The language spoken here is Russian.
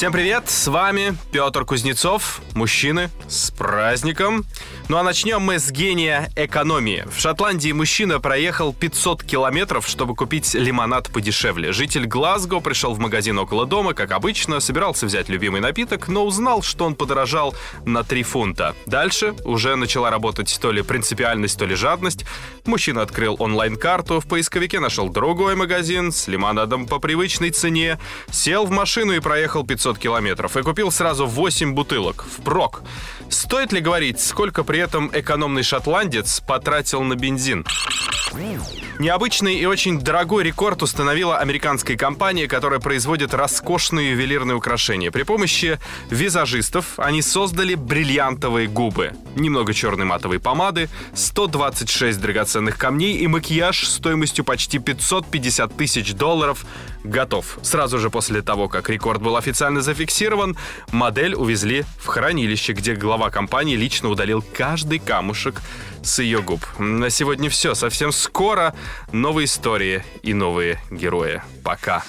Всем привет, с вами Петр Кузнецов, мужчины, с праздником. Ну а начнем мы с гения экономии. В Шотландии мужчина проехал 500 километров, чтобы купить лимонад подешевле. Житель Глазго пришел в магазин около дома, как обычно, собирался взять любимый напиток, но узнал, что он подорожал на 3 фунта. Дальше уже начала работать то ли принципиальность, то ли жадность. Мужчина открыл онлайн-карту, в поисковике нашел другой магазин с лимонадом по привычной цене, сел в машину и проехал 500 500 километров и купил сразу 8 бутылок в прок. Стоит ли говорить, сколько при этом экономный шотландец потратил на бензин? Необычный и очень дорогой рекорд установила американская компания, которая производит роскошные ювелирные украшения. При помощи визажистов они создали бриллиантовые губы, немного черной матовой помады, 126 драгоценных камней и макияж стоимостью почти 550 тысяч долларов готов. Сразу же после того, как рекорд был официально зафиксирован, модель увезли в хранилище, где глава компании лично удалил каждый камушек с ее губ. На сегодня все. Совсем скоро новые истории и новые герои. Пока.